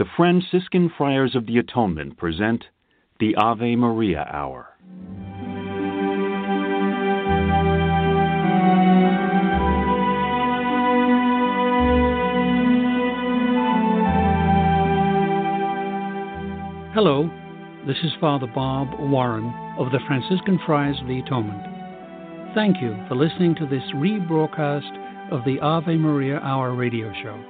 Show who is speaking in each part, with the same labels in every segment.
Speaker 1: The Franciscan Friars of the Atonement present the Ave Maria Hour.
Speaker 2: Hello, this is Father Bob Warren of the Franciscan Friars of the Atonement. Thank you for listening to this rebroadcast of the Ave Maria Hour radio show.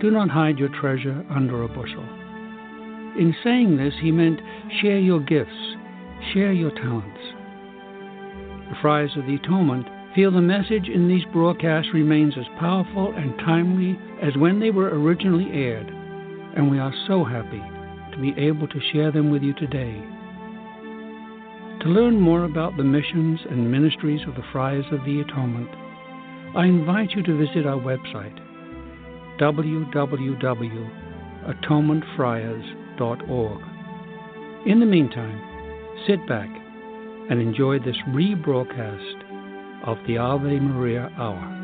Speaker 2: Do not hide your treasure under a bushel. In saying this, he meant share your gifts, share your talents. The Friars of the Atonement feel the message in these broadcasts remains as powerful and timely as when they were originally aired, and we are so happy to be able to share them with you today. To learn more about the missions and ministries of the Friars of the Atonement, I invite you to visit our website, www.atonementfriars.org. In the meantime, sit back and enjoy this rebroadcast of the Ave Maria Hour.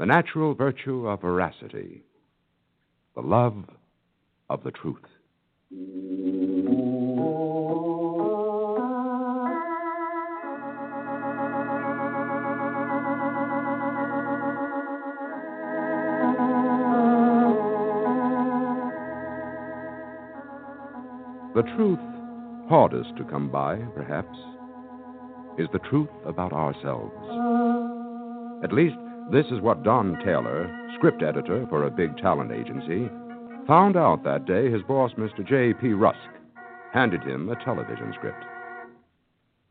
Speaker 3: the natural virtue of veracity, the love of the truth. Truth hardest to come by, perhaps, is the truth about ourselves. At least, this is what Don Taylor, script editor for a big talent agency, found out that day his boss, Mr. J.P. Rusk, handed him a television script.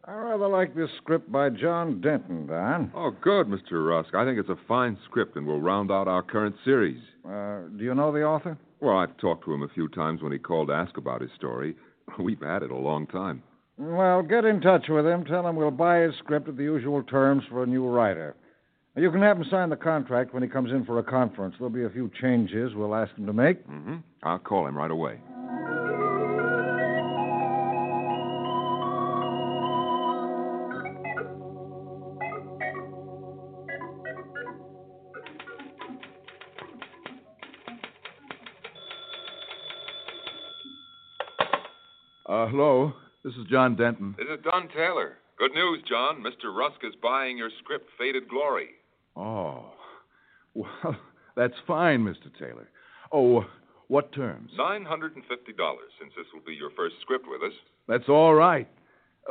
Speaker 4: I rather like this script by John Denton, Don.
Speaker 5: Oh, good, Mr. Rusk. I think it's a fine script and will round out our current series.
Speaker 4: Uh, do you know the author?
Speaker 5: Well, I've talked to him a few times when he called to ask about his story. We've had it a long time.
Speaker 4: Well, get in touch with him. Tell him we'll buy his script at the usual terms for a new writer. You can have him sign the contract when he comes in for a conference. There'll be a few changes we'll ask him to make.
Speaker 5: Mm-hmm. I'll call him right away.
Speaker 6: This is John Denton.
Speaker 5: This is Don Taylor. Good news, John. Mr. Rusk is buying your script, Faded Glory.
Speaker 6: Oh. Well, that's fine, Mr. Taylor. Oh, uh, what terms?
Speaker 5: $950, since this will be your first script with us.
Speaker 6: That's all right.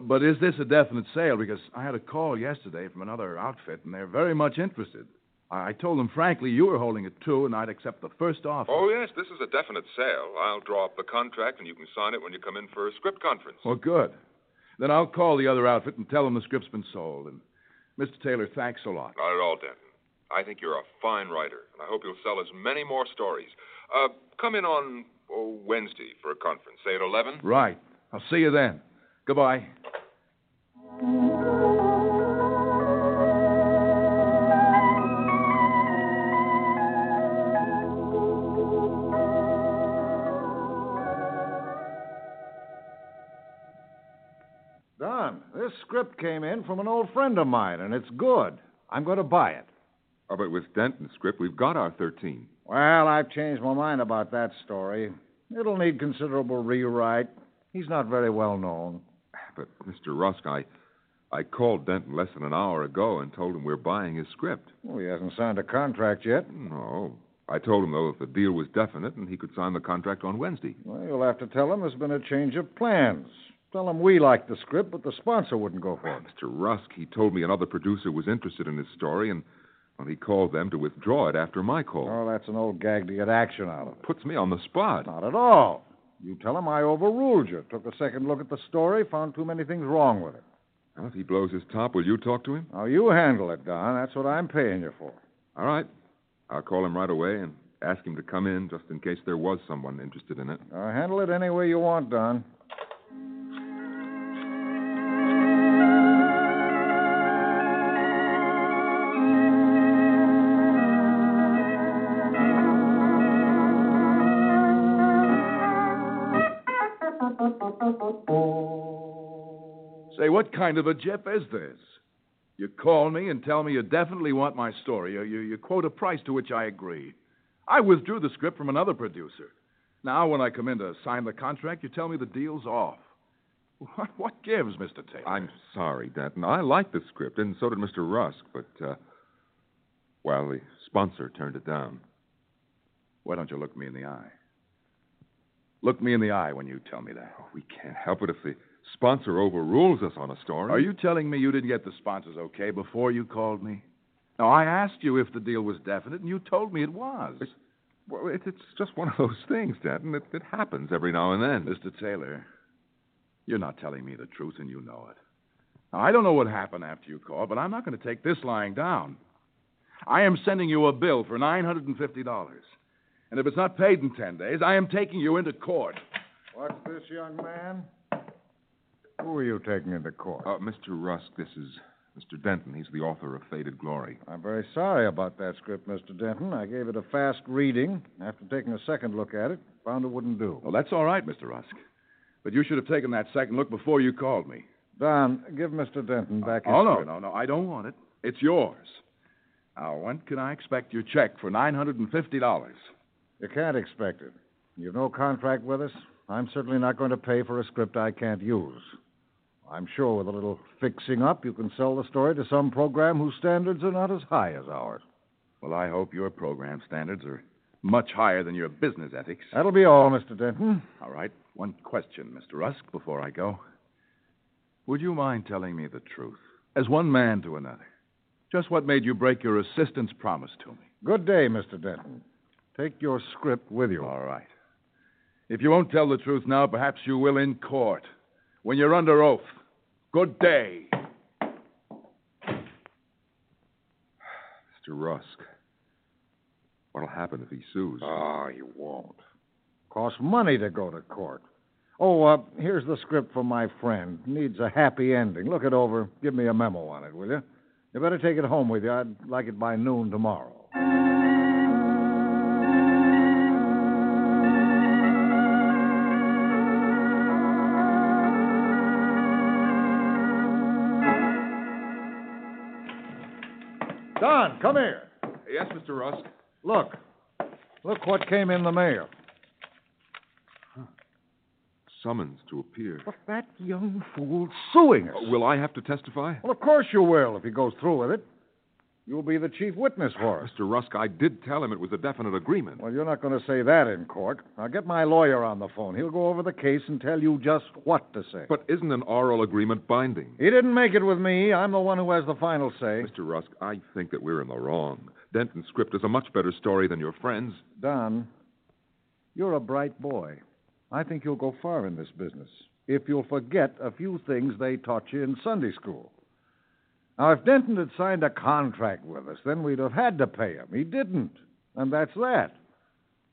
Speaker 6: But is this a definite sale? Because I had a call yesterday from another outfit, and they're very much interested. I told them frankly you were holding it too, and I'd accept the first offer.
Speaker 5: Oh, yes, this is a definite sale. I'll draw up the contract, and you can sign it when you come in for a script conference.
Speaker 6: Well, good. Then I'll call the other outfit and tell them the script's been sold. And Mr. Taylor, thanks a lot.
Speaker 5: Not at all, Denton. I think you're a fine writer, and I hope you'll sell us many more stories. Uh, come in on oh, Wednesday for a conference, say at 11.
Speaker 6: Right. I'll see you then. Goodbye.
Speaker 4: Script came in from an old friend of mine, and it's good. I'm going to buy it.
Speaker 5: Oh, but with Denton's script, we've got our 13.
Speaker 4: Well, I've changed my mind about that story. It'll need considerable rewrite. He's not very well known.
Speaker 5: But, Mr. Rusk, I, I called Denton less than an hour ago and told him we're buying his script.
Speaker 4: Well, he hasn't signed a contract yet.
Speaker 5: No. I told him, though, that the deal was definite and he could sign the contract on Wednesday.
Speaker 4: Well, you'll have to tell him there's been a change of plans. Tell him we like the script, but the sponsor wouldn't go for it.
Speaker 5: Mr. Rusk, he told me another producer was interested in his story, and well, he called them to withdraw it after my call.
Speaker 4: Oh, that's an old gag to get action out of it.
Speaker 5: Puts me on the spot.
Speaker 4: Not at all. You tell him I overruled you. Took a second look at the story, found too many things wrong with it.
Speaker 5: Well, if he blows his top, will you talk to him?
Speaker 4: Now, you handle it, Don. That's what I'm paying you for.
Speaker 5: All right. I'll call him right away and ask him to come in just in case there was someone interested in it.
Speaker 4: Now, handle it any way you want, Don.
Speaker 6: What kind of a jip is this? You call me and tell me you definitely want my story. You, you, you quote a price to which I agree. I withdrew the script from another producer. Now, when I come in to sign the contract, you tell me the deal's off. What, what gives, Mr. Taylor?
Speaker 5: I'm sorry, Denton. I liked the script, and so did Mr. Rusk, but, uh, well, the sponsor turned it down.
Speaker 6: Why don't you look me in the eye? Look me in the eye when you tell me that.
Speaker 5: Oh, we can't help it if the sponsor overrules us on a story.
Speaker 6: Are you telling me you didn't get the sponsors okay before you called me? Now, I asked you if the deal was definite, and you told me it was.
Speaker 5: It's, well, it, it's just one of those things, Denton. It, it happens every now and then.
Speaker 6: Mr. Taylor, you're not telling me the truth, and you know it. Now, I don't know what happened after you called, but I'm not going to take this lying down. I am sending you a bill for $950. And if it's not paid in 10 days, I am taking you into court.
Speaker 4: What's this, young man? Who are you taking into court?
Speaker 5: Uh, Mr. Rusk, this is Mr. Denton. He's the author of Faded Glory.
Speaker 4: I'm very sorry about that script, Mr. Denton. I gave it a fast reading. After taking a second look at it, found it wouldn't do.
Speaker 6: Well, that's all right, Mr. Rusk. But you should have taken that second look before you called me.
Speaker 4: Don, give Mr. Denton back his
Speaker 6: Oh, no,
Speaker 4: script.
Speaker 6: no, no. I don't want it. It's yours. Now, when can I expect your check for $950?
Speaker 4: You can't expect it. You've no contract with us. I'm certainly not going to pay for a script I can't use. I'm sure with a little fixing up, you can sell the story to some program whose standards are not as high as ours.
Speaker 6: Well, I hope your program standards are much higher than your business ethics.
Speaker 4: That'll be all, Mr. Denton.
Speaker 6: All right. One question, Mr. Rusk, before I go. Would you mind telling me the truth, as one man to another? Just what made you break your assistant's promise to me?
Speaker 4: Good day, Mr. Denton. Take your script with you.
Speaker 6: All right. If you won't tell the truth now, perhaps you will in court, when you're under oath. Good day.
Speaker 5: Mr. Rusk, what'll happen if he sues?
Speaker 4: Oh, you won't. Costs money to go to court. Oh, uh, here's the script from my friend. Needs a happy ending. Look it over. Give me a memo on it, will you? You better take it home with you. I'd like it by noon tomorrow. Come here.
Speaker 5: Yes, Mr. Rusk.
Speaker 4: Look. Look what came in the mail.
Speaker 5: Summons to appear.
Speaker 4: But that young fool's suing us.
Speaker 5: Uh, will I have to testify?
Speaker 4: Well, of course you will if he goes through with it. You'll be the chief witness for us.
Speaker 5: Mr. Rusk, I did tell him it was a definite agreement.
Speaker 4: Well, you're not going to say that in court. Now get my lawyer on the phone. He'll go over the case and tell you just what to say.
Speaker 5: But isn't an oral agreement binding?
Speaker 4: he didn't make it with me. I'm the one who has the final say.
Speaker 5: Mr. Rusk, I think that we're in the wrong. Denton's script is a much better story than your friend's.
Speaker 4: Don, you're a bright boy. I think you'll go far in this business if you'll forget a few things they taught you in Sunday school. Now, if Denton had signed a contract with us, then we'd have had to pay him. He didn't, and that's that.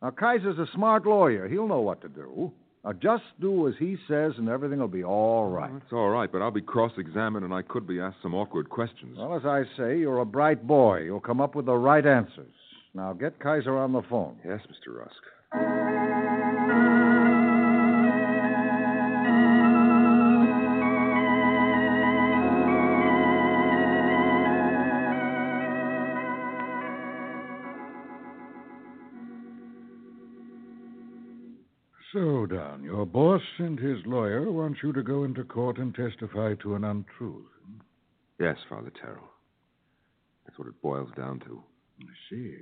Speaker 4: Now, Kaiser's a smart lawyer. He'll know what to do. Now, just do as he says, and everything will be all right.
Speaker 5: That's all right, but I'll be cross examined and I could be asked some awkward questions.
Speaker 4: Well, as I say, you're a bright boy. You'll come up with the right answers. Now, get Kaiser on the phone.
Speaker 5: Yes, Mr. Rusk.
Speaker 7: And his lawyer want you to go into court and testify to an untruth.
Speaker 5: Yes, Father Terrell. That's what it boils down to.
Speaker 7: I see.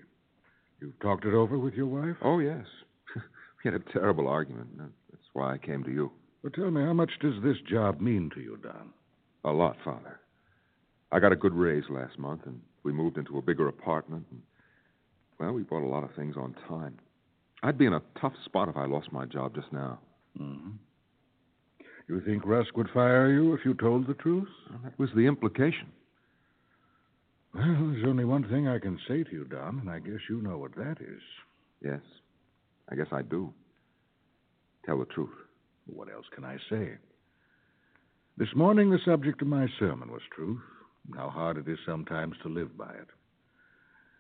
Speaker 7: You've talked it over with your wife?
Speaker 5: Oh, yes. we had a terrible argument. That's why I came to you.
Speaker 7: Well, tell me, how much does this job mean to you, Don?
Speaker 5: A lot, Father. I got a good raise last month, and we moved into a bigger apartment. And, well, we bought a lot of things on time. I'd be in a tough spot if I lost my job just now.
Speaker 7: Mm-hmm. You think Rusk would fire you if you told the truth?
Speaker 5: Well, that was the implication.
Speaker 7: Well, there's only one thing I can say to you, Don, and I guess you know what that is.
Speaker 5: Yes, I guess I do. Tell the truth.
Speaker 7: What else can I say? This morning, the subject of my sermon was truth, and how hard it is sometimes to live by it.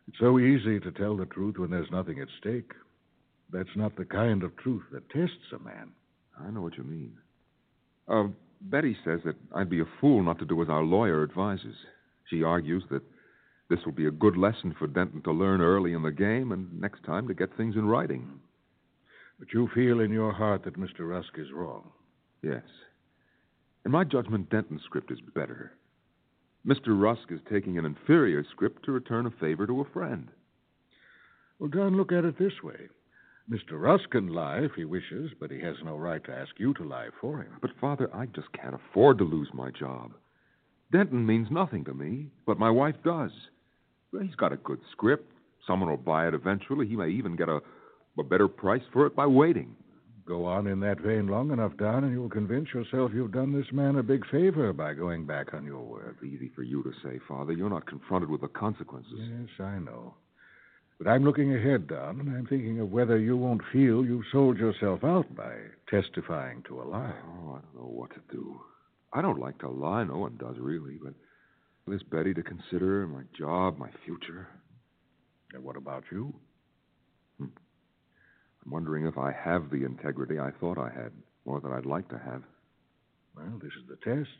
Speaker 7: It's so easy to tell the truth when there's nothing at stake. That's not the kind of truth that tests a man.
Speaker 5: I know what you mean. Uh, Betty says that I'd be a fool not to do as our lawyer advises. She argues that this will be a good lesson for Denton to learn early in the game and next time to get things in writing.
Speaker 7: But you feel in your heart that Mr. Rusk is wrong.
Speaker 5: Yes. In my judgment, Denton's script is better. Mr. Rusk is taking an inferior script to return a favor to a friend.
Speaker 7: Well, Don, look at it this way. Mr. Rusk can lie if he wishes, but he has no right to ask you to lie for him.
Speaker 5: But, Father, I just can't afford to lose my job. Denton means nothing to me, but my wife does. He's got a good script. Someone will buy it eventually. He may even get a, a better price for it by waiting.
Speaker 7: Go on in that vein long enough, Don, and you'll convince yourself you've done this man a big favor by going back on your word.
Speaker 5: Easy for you to say, Father. You're not confronted with the consequences.
Speaker 7: Yes, I know. But I'm looking ahead, Don, and I'm thinking of whether you won't feel you've sold yourself out by testifying to a lie.
Speaker 5: Oh, I don't know what to do. I don't like to lie. No one does, really. But there's Betty to consider, my job, my future.
Speaker 7: And what about you?
Speaker 5: Hmm. I'm wondering if I have the integrity I thought I had, or that I'd like to have.
Speaker 7: Well, this is the test.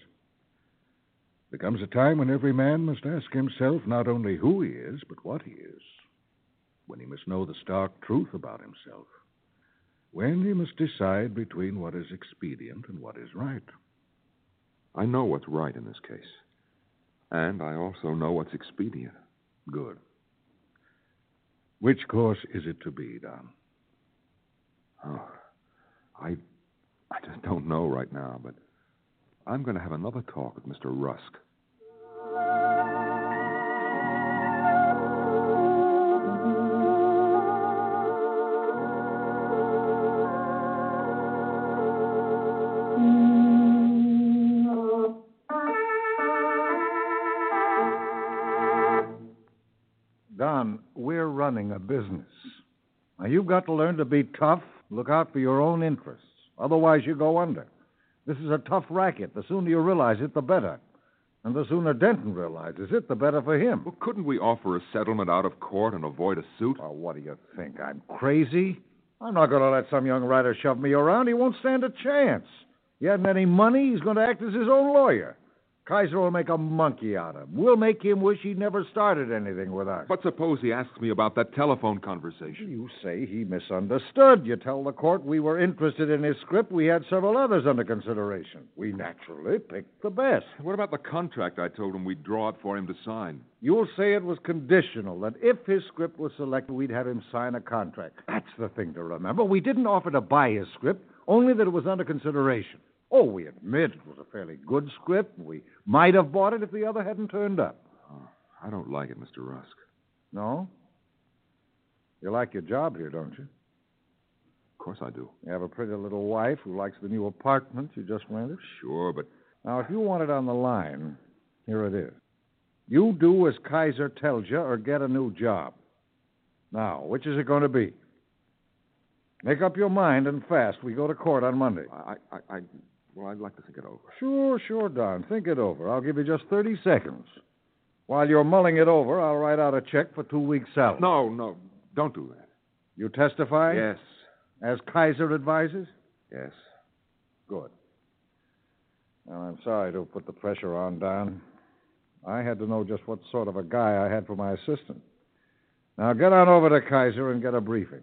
Speaker 7: There comes a time when every man must ask himself not only who he is, but what he is. When he must know the stark truth about himself. When he must decide between what is expedient and what is right.
Speaker 5: I know what's right in this case. And I also know what's expedient.
Speaker 7: Good. Which course is it to be, Don?
Speaker 5: Oh, I, I just don't know right now, but I'm going to have another talk with Mr. Rusk.
Speaker 4: Business. Now, you've got to learn to be tough, look out for your own interests. Otherwise, you go under. This is a tough racket. The sooner you realize it, the better. And the sooner Denton realizes it, the better for him.
Speaker 5: Well, couldn't we offer a settlement out of court and avoid a suit?
Speaker 4: Oh, what do you think? I'm crazy? I'm not going to let some young writer shove me around. He won't stand a chance. He hasn't any money. He's going to act as his own lawyer. Kaiser will make a monkey out of him. We'll make him wish he'd never started anything with us.
Speaker 5: But suppose he asks me about that telephone conversation.
Speaker 4: You say he misunderstood. You tell the court we were interested in his script. We had several others under consideration. We naturally picked the best.
Speaker 5: What about the contract I told him we'd draw up for him to sign?
Speaker 4: You'll say it was conditional, that if his script was selected, we'd have him sign a contract. That's the thing to remember. We didn't offer to buy his script, only that it was under consideration. Oh, we admit it was a fairly good script. We might have bought it if the other hadn't turned up.
Speaker 5: Oh, I don't like it, Mr. Rusk.
Speaker 4: No? You like your job here, don't you?
Speaker 5: Of course I do.
Speaker 4: You have a pretty little wife who likes the new apartment you just rented.
Speaker 5: Sure, but.
Speaker 4: Now, if you want it on the line, here it is. You do as Kaiser tells you or get a new job. Now, which is it going to be? Make up your mind and fast. We go to court on Monday.
Speaker 5: I, I, I, well, I'd like to think it over.
Speaker 4: Sure, sure, Don. Think it over. I'll give you just 30 seconds. While you're mulling it over, I'll write out a check for two weeks' salary.
Speaker 5: No, no, don't do that.
Speaker 4: You testify?
Speaker 5: Yes,
Speaker 4: As Kaiser advises?
Speaker 5: yes.
Speaker 4: Good. Well, I'm sorry to put the pressure on, Don. I had to know just what sort of a guy I had for my assistant. Now get on over to Kaiser and get a briefing.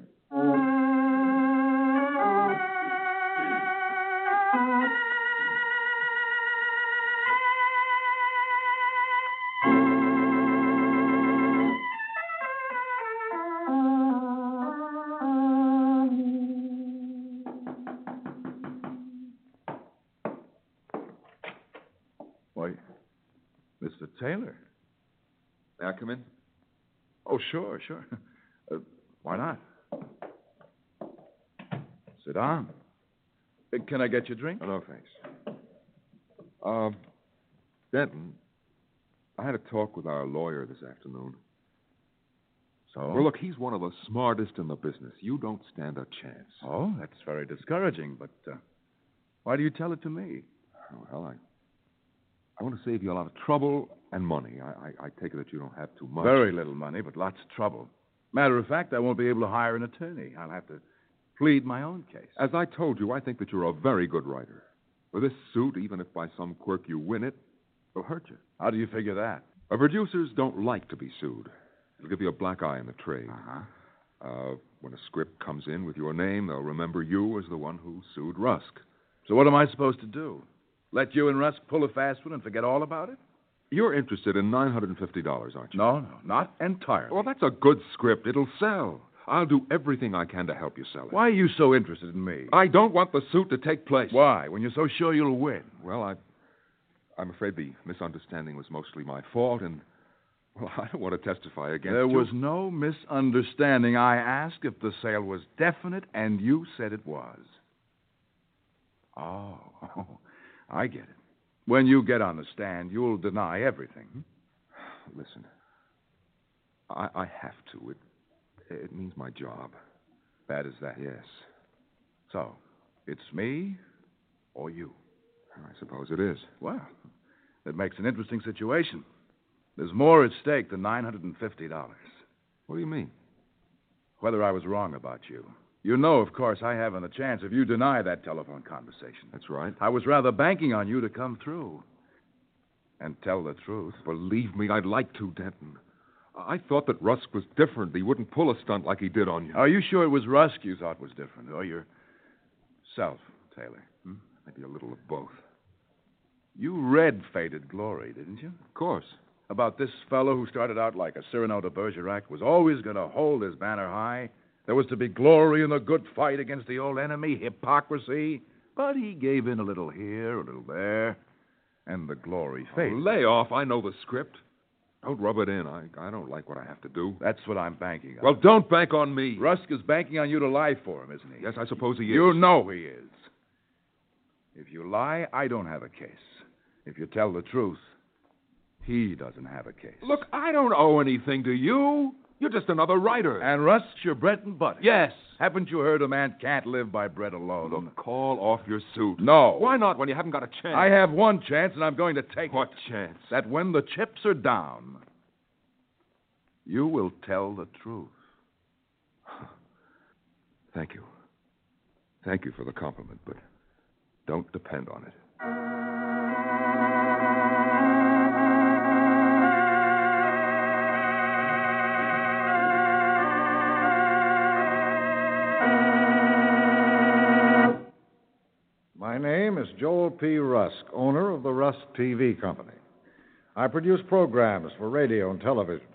Speaker 6: Mr. Taylor.
Speaker 5: May I come in?
Speaker 6: Oh, sure, sure. Uh, why not? Sit down. Uh, can I get you a drink?
Speaker 5: Oh, no, thanks. Uh, Denton, I had a talk with our lawyer this afternoon.
Speaker 6: So?
Speaker 5: Well, look, he's one of the smartest in the business. You don't stand a chance.
Speaker 6: Oh, that's very discouraging, but uh, why do you tell it to me?
Speaker 5: Well, I, I want to save you a lot of trouble and money. I, I, I take it that you don't have too much.
Speaker 6: Very little money, but lots of trouble. Matter of fact, I won't be able to hire an attorney. I'll have to plead my own case.
Speaker 5: As I told you, I think that you're a very good writer. For this suit, even if by some quirk you win it, will hurt you.
Speaker 6: How do you figure that?
Speaker 5: Uh, producers don't like to be sued. It'll give you a black eye in the trade.
Speaker 6: Uh-huh.
Speaker 5: Uh, when a script comes in with your name, they'll remember you as the one who sued Rusk.
Speaker 6: So what am I supposed to do? Let you and Rusk pull a fast one and forget all about it?
Speaker 5: You're interested in $950, aren't you?
Speaker 6: No, no, not entirely.
Speaker 5: Well, that's a good script. It'll sell. I'll do everything I can to help you sell it.
Speaker 6: Why are you so interested in me?
Speaker 5: I don't want the suit to take place.
Speaker 6: Why, when you're so sure you'll win?
Speaker 5: Well, I, I'm afraid the misunderstanding was mostly my fault, and well, I don't want to testify against
Speaker 6: There
Speaker 5: you.
Speaker 6: was no misunderstanding. I asked if the sale was definite, and you said it was. Oh, oh, I get it. When you get on the stand, you'll deny everything. Hmm?
Speaker 5: Listen, I, I have to. It, it means my job.
Speaker 6: Bad as that.
Speaker 5: Yes,
Speaker 6: So, it's me or you.
Speaker 5: I suppose it is.
Speaker 6: Well, that makes an interesting situation. There's more at stake than $950.
Speaker 5: What do you mean?
Speaker 6: Whether I was wrong about you. You know, of course, I haven't a chance if you deny that telephone conversation.
Speaker 5: That's right.
Speaker 6: I was rather banking on you to come through and tell the truth.
Speaker 5: Believe me, I'd like to, Denton. I thought that Rusk was different. He wouldn't pull a stunt like he did on you.
Speaker 6: Are you sure it was Rusk you thought was different, or yourself, Taylor?
Speaker 5: Hmm? Maybe a little of both.
Speaker 6: You read Faded Glory, didn't you?
Speaker 5: Of course.
Speaker 6: About this fellow who started out like a Cyrano de Bergerac, was always going to hold his banner high. There was to be glory in the good fight against the old enemy, hypocrisy. But he gave in a little here, a little there, and the glory
Speaker 5: Oh,
Speaker 6: faded.
Speaker 5: lay off. I know the script. Don't rub it in. I, I don't like what I have to do.
Speaker 6: That's what I'm banking on.
Speaker 5: Well, don't bank on me.
Speaker 6: Rusk is banking on you to lie for him, isn't he?
Speaker 5: Yes, I suppose he is.
Speaker 6: You know he is. If you lie, I don't have a case. If you tell the truth, he doesn't have a case.
Speaker 5: Look, I don't owe anything to you. You're just another writer.
Speaker 6: And Rusk's your bread and butter.
Speaker 5: yes.
Speaker 6: Haven't you heard a man can't live by bread alone?
Speaker 5: Look, call off your suit.
Speaker 6: No.
Speaker 5: Why not when you haven't got a chance?
Speaker 6: I have one chance, and I'm going to take
Speaker 5: What
Speaker 6: it.
Speaker 5: What chance?
Speaker 6: That when the chips are down, you will tell the truth.
Speaker 5: Thank you. Thank you for the compliment, but don't depend on it.
Speaker 4: Name is Joel P. Rusk, owner of the Rusk TV Company. I produce programs for radio and television.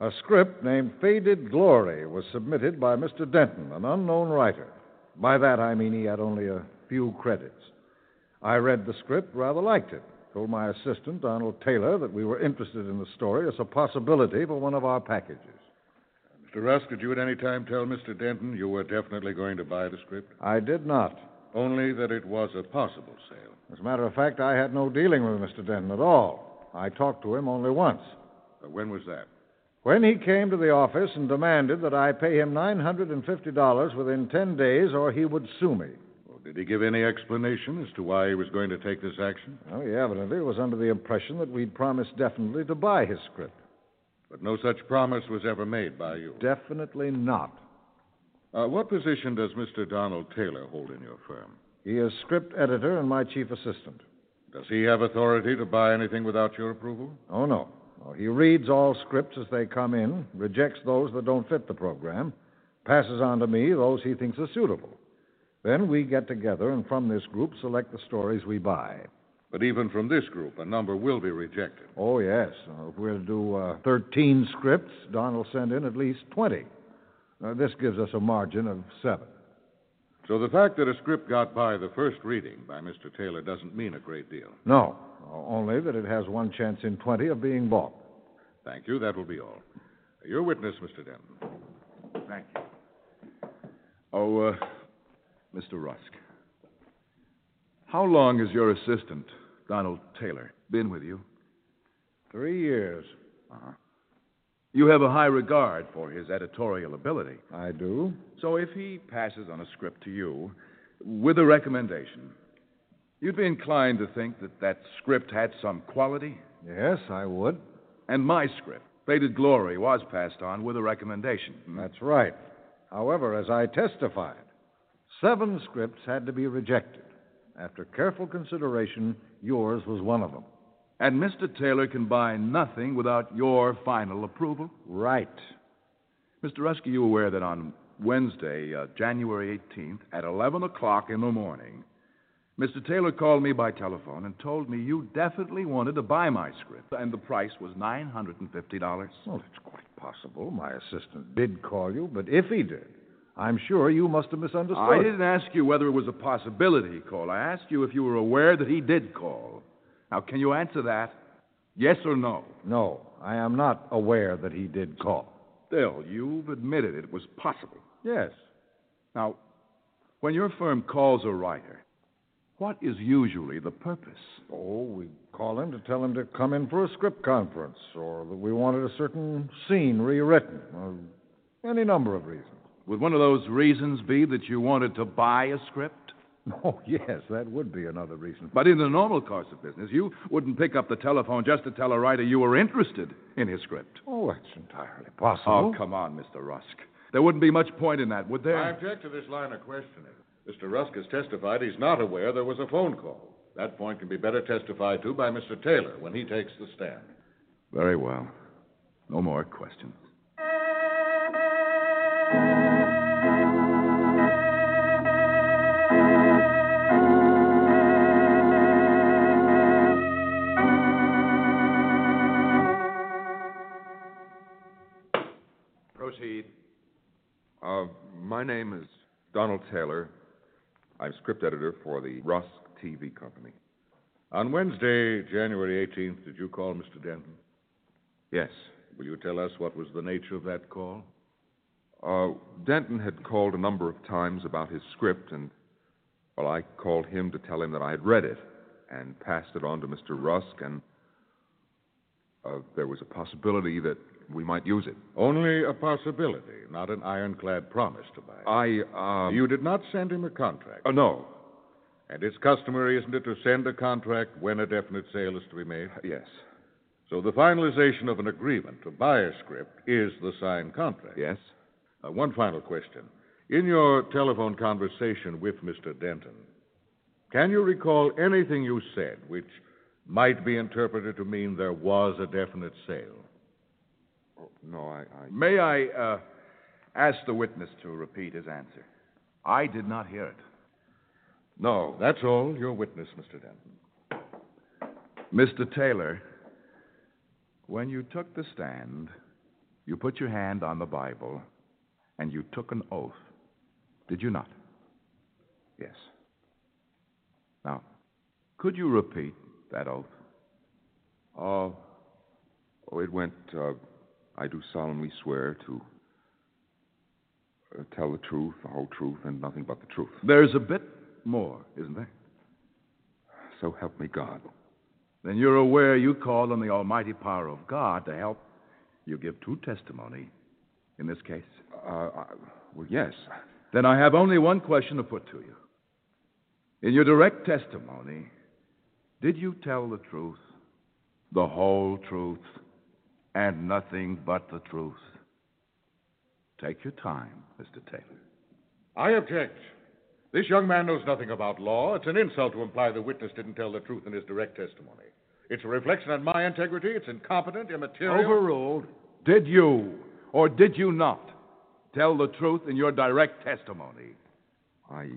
Speaker 4: A script named Faded Glory was submitted by Mr. Denton, an unknown writer. By that I mean he had only a few credits. I read the script, rather liked it. Told my assistant, Donald Taylor, that we were interested in the story as a possibility for one of our packages.
Speaker 7: Mr. Rusk, did you at any time tell Mr. Denton you were definitely going to buy the script?
Speaker 4: I did not.
Speaker 7: Only that it was a possible sale.
Speaker 4: As a matter of fact, I had no dealing with Mr. Denton at all. I talked to him only once.
Speaker 7: Uh, when was that?
Speaker 4: When he came to the office and demanded that I pay him $950 within 10 days or he would sue me.
Speaker 7: Well, did he give any explanation as to why he was going to take this action?
Speaker 4: Well, he evidently was under the impression that we'd promised definitely to buy his script.
Speaker 7: But no such promise was ever made by you.
Speaker 4: Definitely not.
Speaker 7: Uh, what position does Mr. Donald Taylor hold in your firm?
Speaker 4: He is script editor and my chief assistant.
Speaker 7: Does he have authority to buy anything without your approval?
Speaker 4: Oh, no. No, He reads all scripts as they come in, rejects those that don't fit the program, passes on to me those he thinks are suitable. Then we get together and from this group select the stories we buy.
Speaker 7: But even from this group, a number will be rejected.
Speaker 4: Oh, yes. Uh, if we're to do uh, 13 scripts, Don will send in at least 20. Uh, this gives us a margin of seven.
Speaker 7: So the fact that a script got by the first reading by Mr. Taylor doesn't mean a great deal.
Speaker 4: No, only that it has one chance in 20 of being bought.
Speaker 7: Thank you. That will be all. Your witness, Mr. Denton.
Speaker 6: Thank you. Oh, uh, Mr. Rusk. How long has your assistant Donald Taylor, been with you?
Speaker 4: Three years.
Speaker 6: Uh-huh. You have a high regard for his editorial ability.
Speaker 4: I do.
Speaker 6: So if he passes on a script to you with a recommendation, you'd be inclined to think that that script had some quality?
Speaker 4: Yes, I would.
Speaker 6: And my script, Faded Glory, was passed on with a recommendation.
Speaker 4: That's right. However, as I testified, seven scripts had to be rejected. After careful consideration, yours was one of them.
Speaker 6: And Mr. Taylor can buy nothing without your final approval?
Speaker 4: Right.
Speaker 6: Mr. Rusk, are you aware that on Wednesday, uh, January 18th, at 11 o'clock in the morning, Mr. Taylor called me by telephone and told me you definitely wanted to buy my script, and the price was $950.
Speaker 4: Well, it's quite possible my assistant did call you, but if he did, I'm sure you must have misunderstood.
Speaker 6: I didn't ask you whether it was a possibility he called. I asked you if you were aware that he did call. Now, can you answer that? Yes or no?
Speaker 4: No, I am not aware that he did call.
Speaker 6: Still, you've admitted it was possible.
Speaker 4: Yes.
Speaker 6: Now, when your firm calls a writer, what is usually the purpose?
Speaker 4: Oh, we call him to tell him to come in for a script conference, or that we wanted a certain scene rewritten, or any number of reasons.
Speaker 6: Would one of those reasons be that you wanted to buy a script?
Speaker 4: Oh, yes, that would be another reason.
Speaker 6: But in the normal course of business, you wouldn't pick up the telephone just to tell a writer you were interested in his script.
Speaker 4: Oh, that's entirely possible.
Speaker 6: Oh, come on, Mr. Rusk. There wouldn't be much point in that, would there?
Speaker 7: I object to this line of questioning. Mr. Rusk has testified he's not aware there was a phone call. That point can be better testified to by Mr. Taylor when he takes the stand.
Speaker 6: Very well. No more questions.
Speaker 5: Donald Taylor. I'm script editor for the Rusk TV Company.
Speaker 7: On Wednesday, January 18th, did you call Mr. Denton?
Speaker 5: Yes.
Speaker 7: Will you tell us what was the nature of that call?
Speaker 5: Uh, Denton had called a number of times about his script, and, well, I called him to tell him that I had read it and passed it on to Mr. Rusk, and uh, there was a possibility that we might use it.
Speaker 7: Only a possibility, not an ironclad promise to buy. it.
Speaker 5: I, um.
Speaker 7: you did not send him a contract.
Speaker 5: Uh, no.
Speaker 7: And it's customary, isn't it, to send a contract when a definite sale is to be made?
Speaker 5: Yes.
Speaker 7: So the finalization of an agreement to buy a script is the signed contract.
Speaker 5: Yes.
Speaker 7: Uh, one final question. In your telephone conversation with Mr. Denton, can you recall anything you said which might be interpreted to mean there was a definite sale?
Speaker 5: Oh, no, I, I.
Speaker 6: May I uh, ask the witness to repeat his answer? I did not hear it.
Speaker 7: No, that's all. Your witness, Mr. Denton.
Speaker 6: Mr. Taylor, when you took the stand, you put your hand on the Bible and you took an oath. Did you not? Yes. Now, could you repeat that oath?
Speaker 5: Uh, oh, it went, uh, I do solemnly swear to uh, tell the truth, the whole truth, and nothing but the truth.
Speaker 6: There's a bit more, isn't there?
Speaker 5: So help me God.
Speaker 6: Then you're aware you call on the almighty power of God to help you give true testimony in this case?
Speaker 5: Uh, well, yes.
Speaker 6: Then I have only one question to put to you. In your direct testimony, did you tell the truth, the whole truth, and nothing but the truth? Take your time, Mr. Taylor.
Speaker 7: I object. This young man knows nothing about law. It's an insult to imply the witness didn't tell the truth in his direct testimony. It's a reflection on my integrity. It's incompetent, immaterial.
Speaker 6: Overruled. Did you, or did you not, tell the truth in your direct testimony?
Speaker 5: I.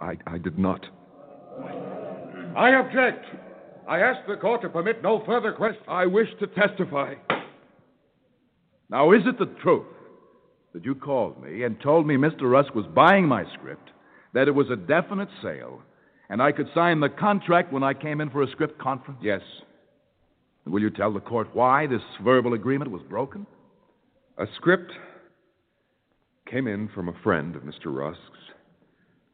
Speaker 5: I, I did not.
Speaker 7: I object. I ask the court to permit no further questions.
Speaker 6: I wish to testify. Now, is it the truth that you called me and told me Mr. Rusk was buying my script, that it was a definite sale, and I could sign the contract when I came in for a script conference?
Speaker 5: Yes.
Speaker 6: And will you tell the court why this verbal agreement was broken?
Speaker 5: A script came in from a friend of Mr. Rusk's,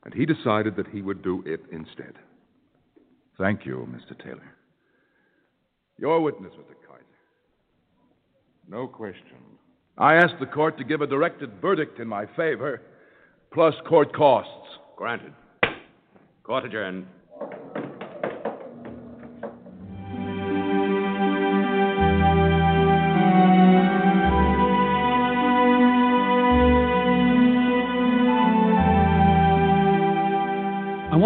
Speaker 5: and he decided that he would do it instead.
Speaker 6: Thank you, Mr. Taylor. Your witness, Mr. Kaiser.
Speaker 3: No question.
Speaker 6: I asked the court to give a directed verdict in my favor, plus court costs.
Speaker 8: Granted. Court adjourned.